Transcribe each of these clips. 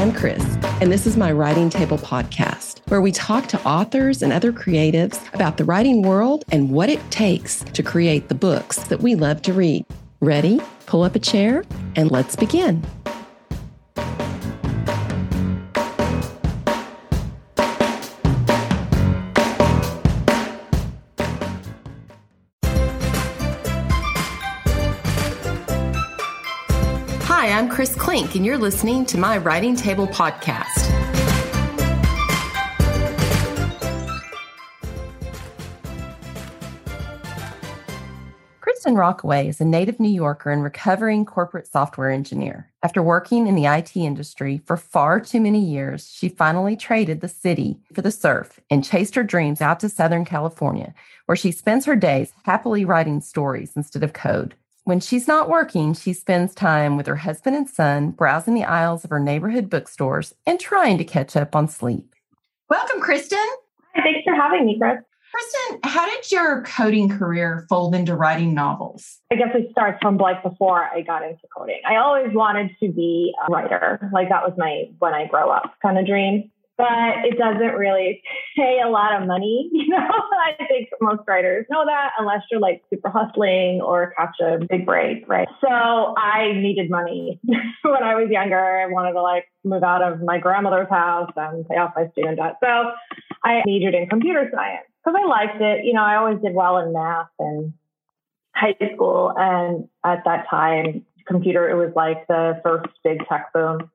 am Chris, and this is my Writing Table podcast, where we talk to authors and other creatives about the writing world and what it takes to create the books that we love to read. Ready? Pull up a chair and let's begin. Chris Klink, and you're listening to my Writing Table podcast. Kristin Rockaway is a native New Yorker and recovering corporate software engineer. After working in the IT industry for far too many years, she finally traded the city for the surf and chased her dreams out to Southern California, where she spends her days happily writing stories instead of code. When she's not working, she spends time with her husband and son, browsing the aisles of her neighborhood bookstores and trying to catch up on sleep. Welcome, Kristin. Hi, thanks for having me, Chris. Kristin, how did your coding career fold into writing novels? I guess it starts from like before I got into coding. I always wanted to be a writer. Like that was my when I grow up kind of dream but it doesn't really pay a lot of money. You know, I think most writers know that unless you're like super hustling or catch a big break, right? So I needed money when I was younger. I wanted to like move out of my grandmother's house and pay off my student debt. So I majored in computer science because I liked it. You know, I always did well in math and high school. And at that time, computer, it was like the first big tech boom.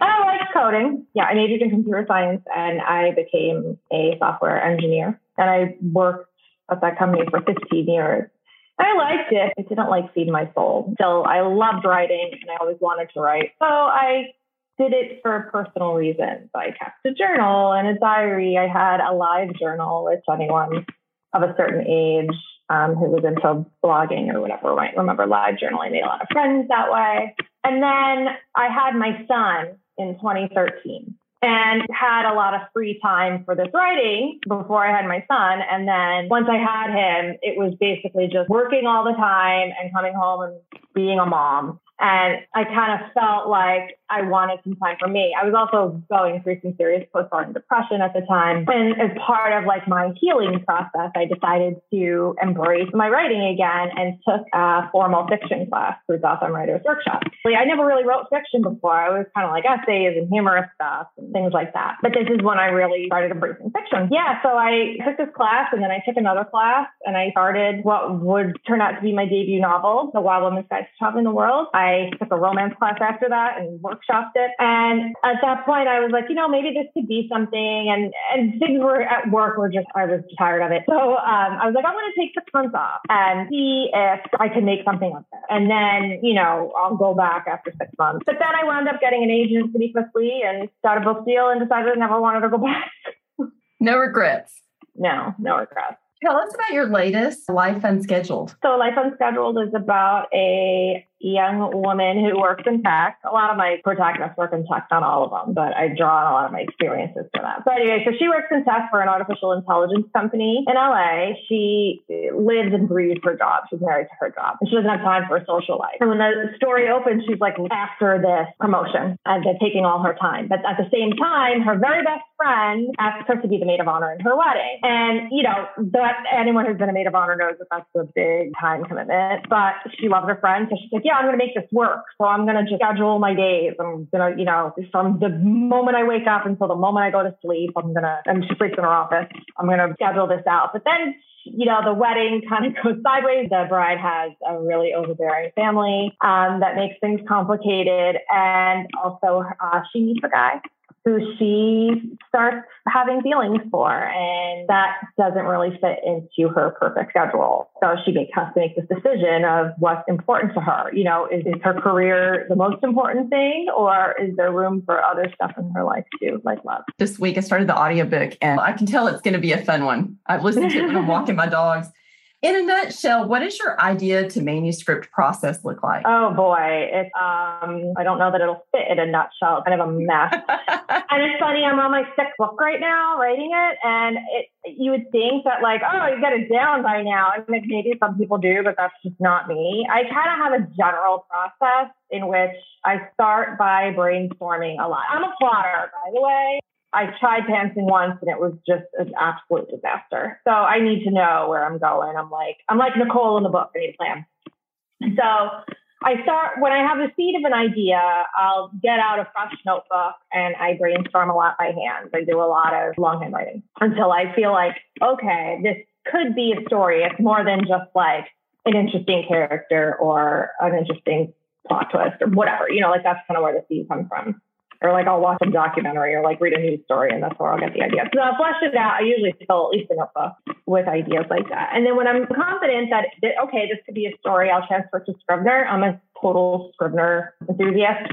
I liked coding. Yeah, I majored in computer science and I became a software engineer. And I worked at that company for 15 years. I liked it. It didn't like feed my soul. Still, I loved writing and I always wanted to write. So I did it for personal reasons. I kept a journal and a diary. I had a live journal, which anyone of a certain age um, who was into blogging or whatever might remember live journal. I made a lot of friends that way. And then I had my son in 2013 and had a lot of free time for this writing before I had my son. And then once I had him, it was basically just working all the time and coming home and being a mom. And I kind of felt like I wanted some time for me. I was also going through some serious postpartum depression at the time. And as part of like my healing process, I decided to embrace my writing again and took a formal fiction class through Gotham Writers Workshop. I never really wrote fiction before. I was kind of like essays and humorous stuff and things like that. But this is when I really started embracing fiction. Yeah. So I took this class and then I took another class and I started what would turn out to be my debut novel, The Wild Woman's Guide to Traveling the World. I took a romance class after that and workshopped it. And at that point, I was like, you know, maybe this could be something. And and things were at work were just I was tired of it. So um, I was like, I'm going to take six months off and see if I can make something of it. And then you know I'll go back after six months. But then I wound up getting an agent pretty quickly and started a book deal and decided I never wanted to go back. no regrets. No, no regrets. Tell us about your latest Life Unscheduled. So, Life Unscheduled is about a young woman who works in tech. A lot of my protagonists work in tech, not all of them, but I draw on a lot of my experiences for that. So anyway, so she works in tech for an artificial intelligence company in LA. She lives and breathes her job. She's married to her job. And she doesn't have time for a social life. And when the story opens, she's like after this promotion and they're taking all her time. But at the same time, her very best friend asks her to be the maid of honor in her wedding. And, you know, that anyone who's been a maid of honor knows that that's a big time commitment. But she loves her friend. So she's like, yeah, I'm going to make this work. So I'm going to just schedule my days. I'm going to, you know, from the moment I wake up until the moment I go to sleep, I'm going to, and she sleeps in her office. I'm going to schedule this out. But then, you know, the wedding kind of goes sideways. The bride has a really overbearing family um, that makes things complicated. And also, uh, she needs a guy who she starts having feelings for. And that doesn't really fit into her perfect schedule. So she has to make this decision of what's important to her. You know, is, is her career the most important thing or is there room for other stuff in her life too, like love? This week I started the audiobook and I can tell it's going to be a fun one. I've listened to it when I'm walking my dogs. In a nutshell, what does your idea to manuscript process look like? Oh boy, it's um, I don't know that it'll fit in a nutshell. It's kind of a mess. and it's funny, I'm on my sixth book right now, writing it, and it you would think that like, oh, you get it down by now. I mean, maybe some people do, but that's just not me. I kind of have a general process in which I start by brainstorming a lot. I'm a plotter, by the way. I tried pantsing once and it was just an absolute disaster. So I need to know where I'm going. I'm like, I'm like Nicole in the book. I need a plan. So I start when I have the seed of an idea, I'll get out a fresh notebook and I brainstorm a lot by hand. I do a lot of longhand writing until I feel like, okay, this could be a story. It's more than just like an interesting character or an interesting plot twist or whatever. You know, like that's kind of where the seed comes from or like I'll watch a documentary or like read a news story and that's where I'll get the idea. So I'll flesh it out. I usually fill at least a notebook with ideas like that. And then when I'm confident that, okay, this could be a story, I'll transfer to Scrivener. I'm a total Scrivener enthusiast.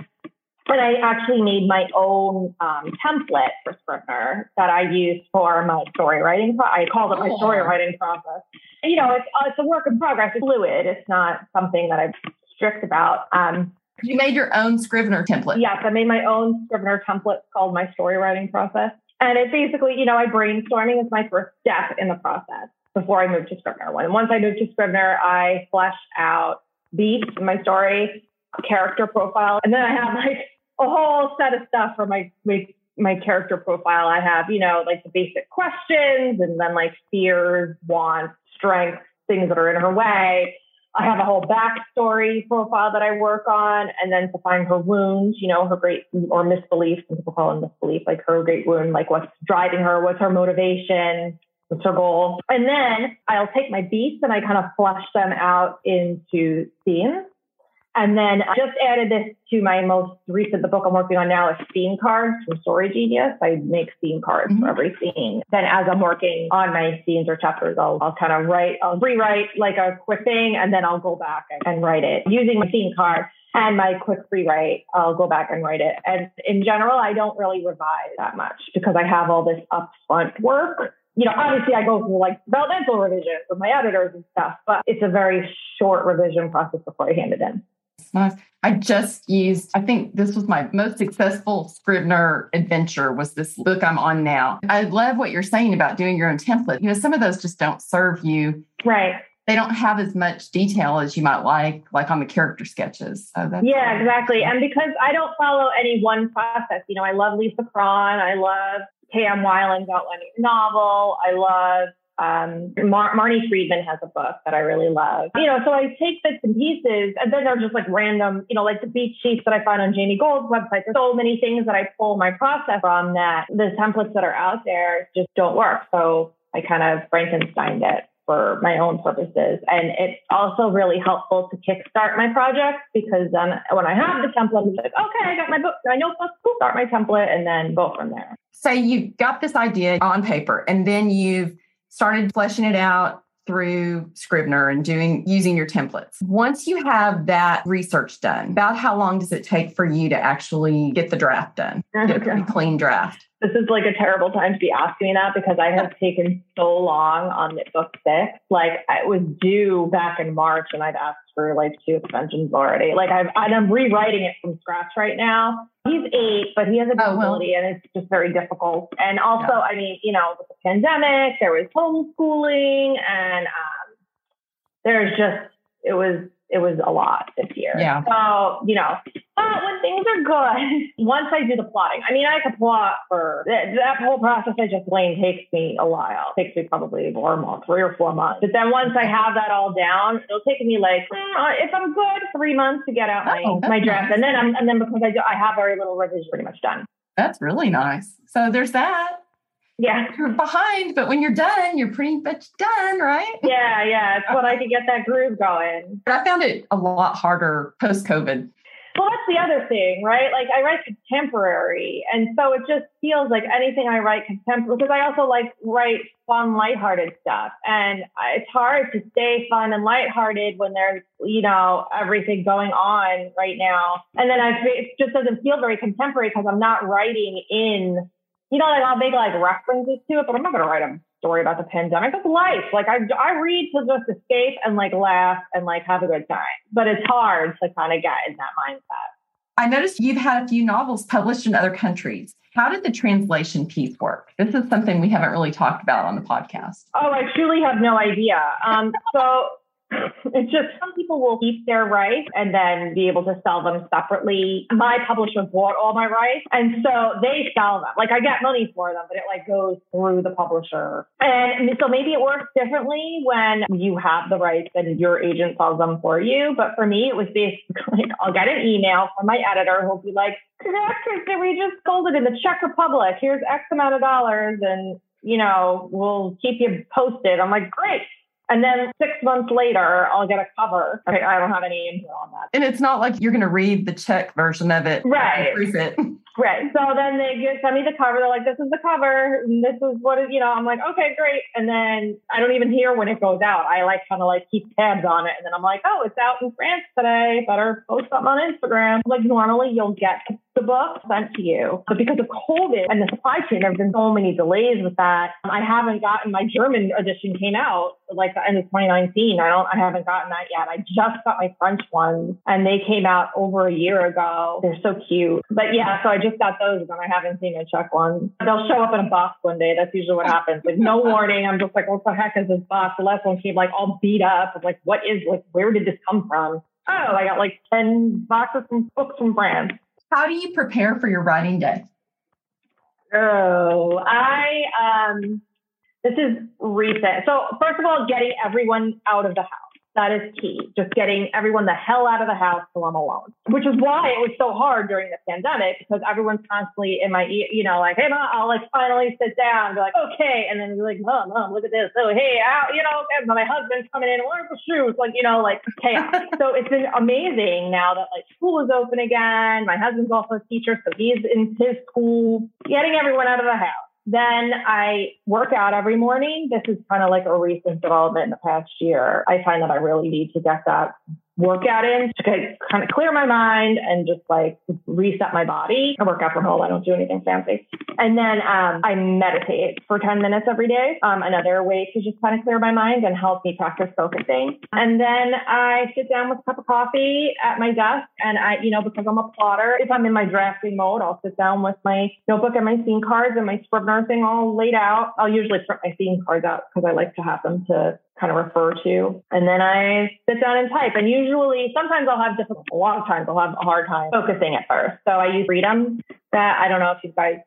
And I actually made my own um, template for Scrivener that I use for my story writing. I call it my story writing process. And, you know, it's, uh, it's a work in progress. It's fluid. It's not something that I'm strict about. Um, you made your own Scrivener template. Yes, I made my own Scrivener template called my story writing process. And it's basically, you know, I brainstorming is my first step in the process before I move to Scrivener. When once I move to Scrivener, I flesh out beats in my story, character profile, and then I have like a whole set of stuff for my, my my character profile. I have, you know, like the basic questions and then like fears, wants, strengths, things that are in her way. I have a whole backstory profile that I work on, and then to find her wounds, you know, her great or misbelief. Some people call it misbelief, like her great wound, like what's driving her, what's her motivation, what's her goal. And then I'll take my beats and I kind of flesh them out into scenes. And then I just added this to my most recent, the book I'm working on now is scene cards from Story Genius. I make scene cards mm-hmm. for every scene. Then as I'm working on my scenes or chapters, I'll, I'll kind of write, I'll rewrite like a quick thing and then I'll go back and, and write it using my scene card and my quick rewrite. I'll go back and write it. And in general, I don't really revise that much because I have all this upfront work you know, obviously I go through like developmental revisions with my editors and stuff, but it's a very short revision process before I hand it in nice. I just used, I think this was my most successful Scrivener adventure was this book I'm on now. I love what you're saying about doing your own template. You know, some of those just don't serve you. Right. They don't have as much detail as you might like, like on the character sketches. So yeah, cool. exactly. And because I don't follow any one process, you know, I love Lisa Cron. I love K.M. Weiland's Outlander novel. I love um, Mar- Marnie Friedman has a book that I really love. You know, so I take bits and pieces, and then they're just like random, you know, like the beat sheets that I find on Jami Gold's website. There's so many things that I pull my process from that the templates that are out there just don't work. So I kind of Frankensteined it for my own purposes. And it's also really helpful to kickstart my project because then when I have the template, I'm like, okay, I got my book, I know, notebook, start my template, and then go from there. So you got this idea on paper, and then you've started fleshing it out through Scrivener and doing using your templates. Once you have that research done, about how long does it take for you to actually get the draft done? Get a pretty clean draft. This is like a terrible time to be asking me that because I have taken so long on book six. Like it was due back in March and I've asked for like two extensions already. Like I've, and I'm rewriting it from scratch right now. He's eight, but he has a disability oh, well. and it's just very difficult. And also, yeah. I mean, you know, with the pandemic, there was homeschooling and um, there's just, it was it was a lot this year. Yeah. So, you know, but when things are good, once I do the plotting, I mean, I could plot for that, that whole process I just explained takes me a while. It takes me probably four months, three or four months. But then once I have that all down, it'll take me like, mm, if I'm good, three months to get out my, oh, my draft. Nice. And then I'm, and then because I do, I have very little revision pretty much done. That's really nice. So there's that. Yeah. You're behind, but when you're done, you're pretty much done, right? Yeah, yeah. It's when I can get that groove going. But I found it a lot harder post COVID. Well, that's the other thing, right? Like I write contemporary. And so it just feels like anything I write contemporary, because I also like write fun, lighthearted stuff. And it's hard to stay fun and lighthearted when there's, you know, everything going on right now. And then I, it just doesn't feel very contemporary because I'm not writing in you know, like I'll make like references to it, but I'm not going to write a story about the pandemic. It's life. Like I, I read to just escape and like laugh and like have a good time. But it's hard to kind of get in that mindset. I noticed you've had a few novels published in other countries. How did the translation piece work? This is something we haven't really talked about on the podcast. Oh, I truly have no idea. Um, so it's just some people will keep their rights and then be able to sell them separately. My publisher bought all my rights and so they sell them. Like I get money for them, but it like goes through the publisher. And so maybe it works differently when you have the rights and your agent sells them for you. But for me, it was basically I'll get an email from my editor who'll be like, Congrats, we just sold it in the Czech Republic. Here's X amount of dollars and you know, we'll keep you posted. I'm like, great. And then six months later, I'll get a cover. I, I don't have any info on that. And it's not like you're going to read the Czech version of it. Right. It. Right. So then they give, send me the cover. They're like, this is the cover. And this is what is, you know, I'm like, okay, great. And then I don't even hear when it goes out. I like kind of like keep tabs on it. And then I'm like, oh, it's out in France today. Better post something on Instagram. Like normally you'll get the book sent to you. But because of COVID and the supply chain, there have been so many delays with that. I haven't gotten my German edition came out like the end of 2019. I don't, I haven't gotten that yet. I just got my French ones and they came out over a year ago. They're so cute. But yeah, so I just got those and I haven't seen a Czech one. They'll show up in a box one day. That's usually what happens. Like no warning. I'm just like, what the heck is this box? The last one came like all beat up. I'm like, what is like where did this come from? Oh, I got like 10 boxes from books from France. How do you prepare for your writing day? Oh, I um this is recent. So first of all, getting everyone out of the house. That is key. Just getting everyone the hell out of the house so I'm alone, which is why it was so hard during the pandemic because everyone's constantly in my, you know, like, hey, mom, I'll like finally sit down and be like, okay. And then be like, mom, mom, look at this. Oh, hey, you know, my husband's coming in, the shoes? Like, you know, like chaos. so it's been amazing now that like school is open again. My husband's also a teacher, so he's in his school, getting everyone out of the house. Then I work out every morning. This is kind of like a recent development in the past year. I find that I really need to get that workout in to kind of clear my mind and just like reset my body. I work out from home. I don't do anything fancy. And then um, I meditate for 10 minutes every day. Um, another way to just kind of clear my mind and help me practice focusing. And then I sit down with a cup of coffee at my desk. And I, you know, because I'm a plotter, if I'm in my drafting mode, I'll sit down with my notebook and my scene cards and my scrivener thing all laid out. I'll usually print my scene cards out because I like to have them to kind of refer to. And then I sit down and type. And usually, sometimes I'll have difficult, a lot of times I'll have a hard time focusing at first. So I use Freedom. That I don't know if you guys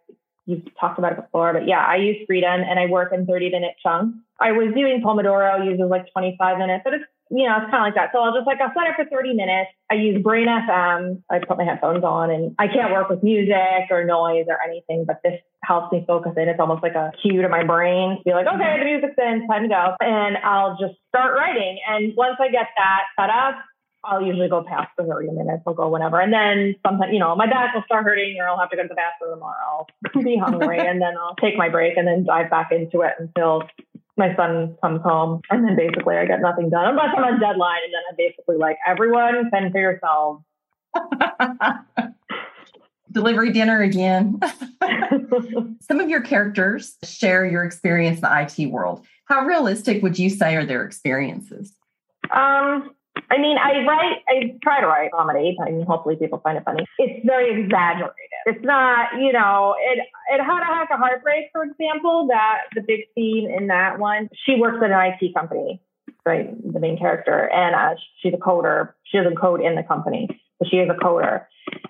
you've talked about it before, but yeah, I use Freedom and I work in 30 minute chunks. I was doing Pomodoro uses like 25 minutes, but it's you know, it's kind of like that. So I'll just like, I'll set it for 30 minutes. I use Brain FM. I put my headphones on and I can't work with music or noise or anything, but this helps me focus in. It's almost like a cue to my brain to be like, okay, mm-hmm. the music's in, time to go. And I'll just start writing. And once I get that set up, I'll usually go past the 30 minutes. I'll go whenever. And then sometimes, you know, my back will start hurting or I'll have to go to the bathroom or I'll be hungry and then I'll take my break and then dive back into it until my son comes home and then basically I get nothing done I'm on deadline. And then I'm basically like, everyone fend for yourselves. Delivery dinner again. Some of your characters share your experience in the IT world. How realistic would you say are their experiences? Um, I mean, I write, I try to write comedy. I mean, hopefully people find it funny. It's very exaggerated. It's not, you know, it, it had a hack a heartbreak, for example, that the big theme in that one, she works at an IT company, right? The main character. And uh, she's a coder. She doesn't code in the company, but she is a coder.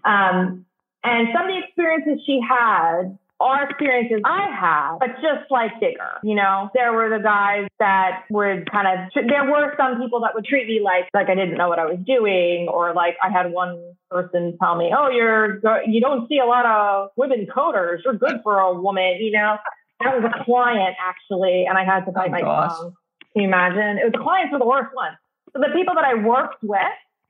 Um, and some of the experiences she had our experiences I have, but just like bigger. You know, there were the guys that would kind of, there were some people that would treat me like, like I didn't know what I was doing, or like I had one person tell me, oh, you're, you don't see a lot of women coders. You're good for a woman, you know? That was a client actually, and I had to bite oh, my gosh. tongue. Can you imagine? It was clients were the worst ones. So the people that I worked with,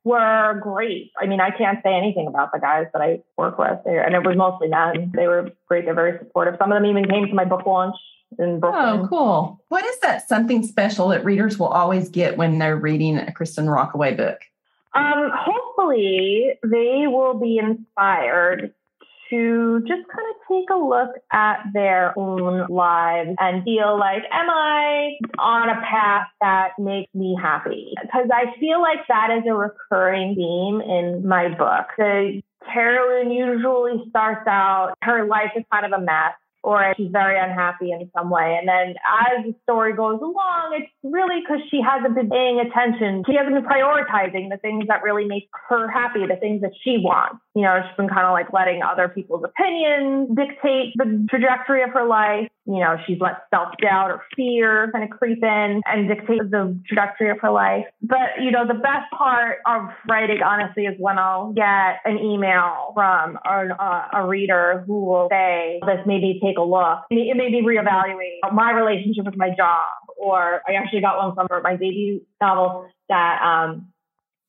were great. I mean, I can't say anything about the guys that I work with, and it was mostly men. They were great. They're very supportive. Some of them even came to my book launch in Brooklyn. Oh, cool. What is that something special that readers will always get when they're reading a Kristin Rockaway book? Um, hopefully, they will be inspired to just kind of take a look at their own lives and feel like, am I on a path that makes me happy? Because I feel like that is a recurring theme in my book. The heroine usually starts out, her life is kind of a mess or she's very unhappy in some way. And then as the story goes along, it's really because she hasn't been paying attention. She hasn't been prioritizing the things that really make her happy, the things that she wants. You know, she's been kind of like letting other people's opinions dictate the trajectory of her life. You know, she's let self doubt or fear kind of creep in and dictate the trajectory of her life. But, you know, the best part of writing, honestly, is when I'll get an email from a, uh, a reader who will say, this made me take a look. It made me reevaluate my relationship with my job. Or I actually got one from my debut novel that, um,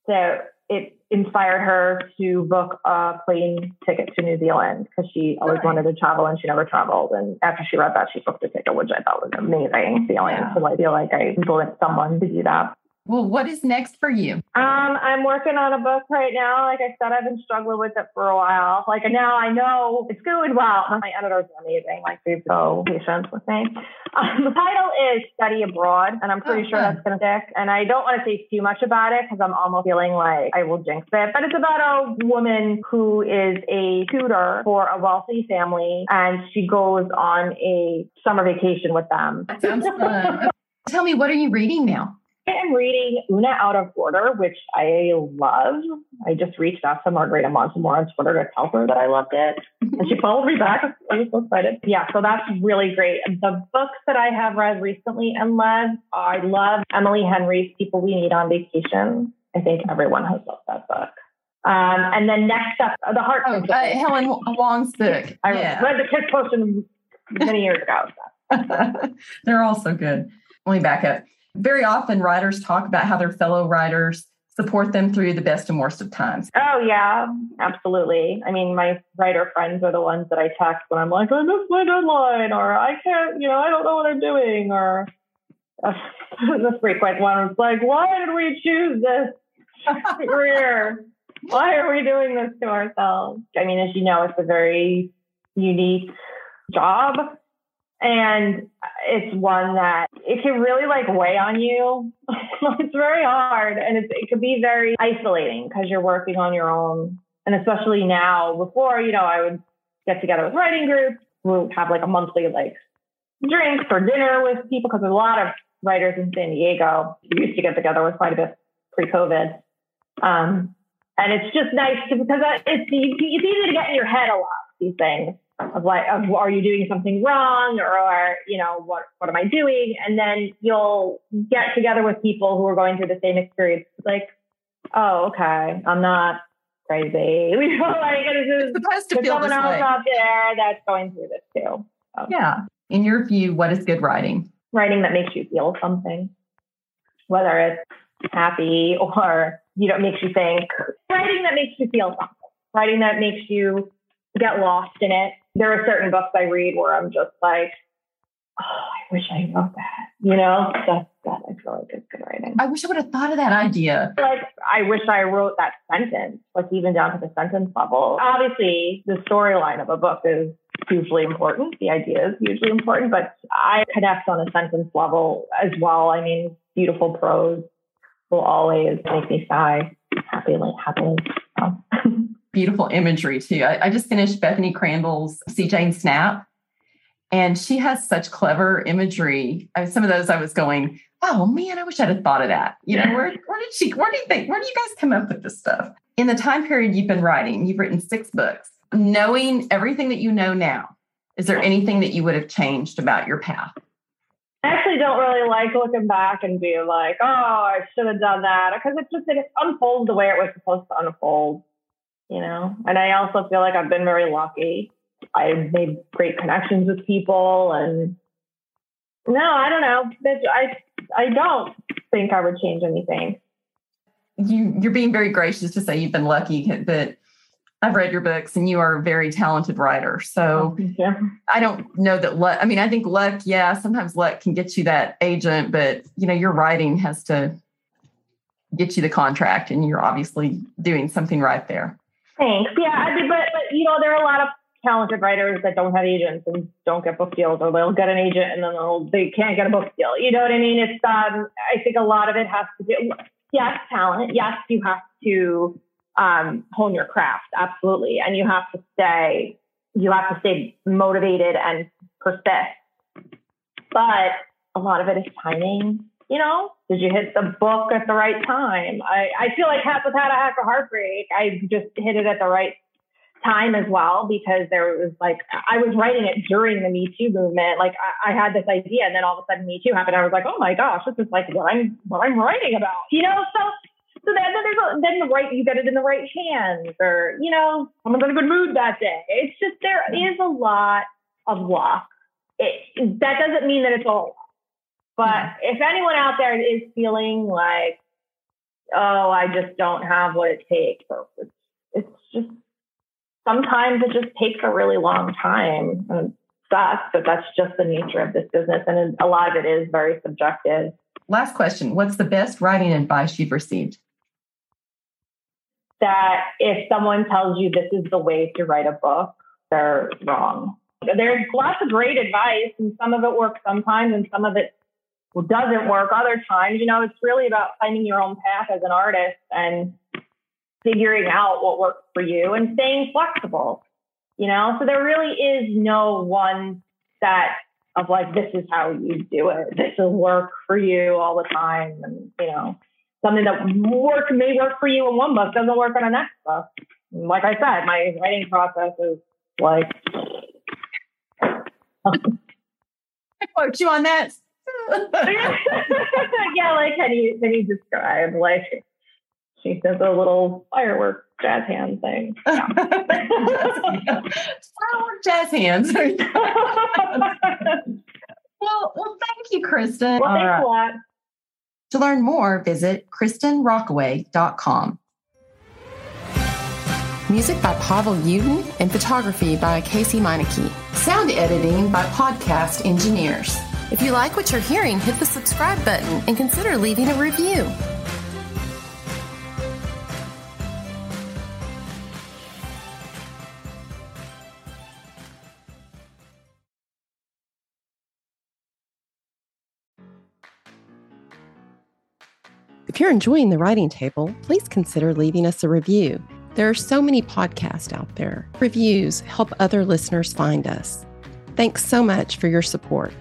so it inspired her to book a plane ticket to New Zealand because she always right. wanted to travel and she never traveled. And after she read that, she booked a ticket, which I thought was amazing feeling. Yeah. So I feel like I influenced someone to do that. Well, what is next for you? Um, I'm working on a book right now. Like I said, I've been struggling with it for a while. Like now I know it's going well. My editors are amazing. Like they're so patient with me. Um, the title is Study Abroad, and I'm pretty oh, sure fun. that's going to stick. And I don't want to say too much about it because I'm almost feeling like I will jinx it. But it's about a woman who is a tutor for a wealthy family, and she goes on a summer vacation with them. That sounds fun. Tell me, what are you reading now? Reading Oona Out of Order, which I love. I just reached out to Margarita Montimore on Twitter to tell her that I loved it. And she followed me back. I was so excited. Yeah, so that's really great. The books that I have read recently and loved, I love Emily Henry's People We Meet on Vacation. I think everyone has loved that book. Um, and then next up, The Heart. Oh, uh, Helen Hoang's book. I yeah. read the Kiss Quotient many years ago. They're all so good. Let me back up. Very often, writers talk about how their fellow writers support them through the best and worst of times. Oh, yeah, absolutely. I mean, my writer friends are the ones that I text when I'm like, I missed my deadline, or I can't, you know, I don't know what I'm doing, or the frequent one was like, why did we choose this career? Why are we doing this to ourselves? I mean, as you know, it's a very unique job and it's one that it can really like weigh on you. it's very hard and it's, it could be very isolating because you're working on your own. And especially now, before, you know, I would get together with writing groups, we would have like a monthly like drinks or dinner with people because there's a lot of writers in San Diego. We used to get together with quite a bit pre-COVID. Um, and it's just nice to, because it's, it's easy to get in your head a lot, these things of like, of, are you doing something wrong or, you know, what, what am I doing? And then you'll get together with people who are going through the same experience. Like, oh, okay, I'm not crazy. We know, like, it's supposed to feel someone else way. out there that's going through this too. So. Yeah. In your view, what is good writing? Writing that makes you feel something, whether it's happy or, you know, makes you think. Writing that makes you feel something. Writing that makes you get lost in it there are certain books I read where I'm just like, oh, I wish I wrote that. You know, that's that I feel like it's good writing. I wish I would have thought of that idea. Like I wish I wrote that sentence, like even down to the sentence level. Obviously, the storyline of a book is hugely important. The idea is hugely important, but I connect on a sentence level as well. I mean, beautiful prose will always make me sigh happily, happily. So um, beautiful imagery too. I, I just finished Bethany Crandell's See Jane Snap, and she has such clever imagery. I, some of those I was going, oh man, I wish I'd have thought of that. You know, where, where did she, where do you think, where do you guys come up with this stuff? In the time period you've been writing, you've written six books. Knowing everything that you know now, is there anything that you would have changed about your path? I actually don't really like looking back and being like, oh, I should have done that because it just it unfolds the way it was supposed to unfold you know. And I also feel like I've been very lucky. I've made great connections with people, and no, I don't know. I I don't think I would change anything. You you're being very gracious to say you've been lucky, but I've read your books and you are a very talented writer. So oh, I don't know that luck. I mean, I think luck, yeah, sometimes luck can get you that agent, but you know, your writing has to get you the contract and you're obviously doing something right there. Thanks. Yeah, I mean, but, but you know, there are a lot of talented writers that don't have agents and don't get book deals, or they'll get an agent and then they'll, they can't get a book deal. You know what I mean? It's um, I think a lot of it has to do. Yes, talent. Yes, you have to um, hone your craft, absolutely, and you have to stay. You have to stay motivated and persist. But a lot of it is timing. You know, did you hit the book at the right time? I, I feel like with How to Hack a Heartbreak, I just hit it at the right time as well because there was like I was writing it during the Me Too movement. Like I, I, had this idea, and then all of a sudden Me Too happened. I was like, oh my gosh, this is like what I'm what I'm writing about, you know. So so then, then there's a, then the right you get it in the right hands, or you know, someone's in a good mood that day. It's just there is a lot of luck. It, that doesn't mean that it's all. But mm-hmm. if anyone out there is feeling like, oh, I just don't have what it takes, it's, it's just sometimes it just takes a really long time. And it sucks, but that's just the nature of this business. And a lot of it is very subjective. Last question What's the best writing advice you've received? That if someone tells you this is the way to write a book, they're wrong. There's lots of great advice, and some of it works sometimes, and some of it doesn't work other times. You know, it's really about finding your own path as an artist and figuring out what works for you and staying flexible, you know? So there really is no one set of like, this is how you do it. This will work for you all the time. And, you know, something that work may work for you in one book doesn't work in a next book. Like I said, my writing process is like. I quote you on that. yeah, like can you can you describe like she does a little firework jazz hand thing. Yeah. firework jazz hands. well, well, thank you, Kristin. Well, thanks right. a uh, lot. To learn more, visit KristinRockaway.com. Music by Pavel Uden and photography by Casey Meineke. Sound editing by Podcast Engineers. If you like what you're hearing, hit the subscribe button and consider leaving a review. If you're enjoying the writing table, please consider leaving us a review. There are so many podcasts out there. Reviews help other listeners find us. Thanks so much for your support.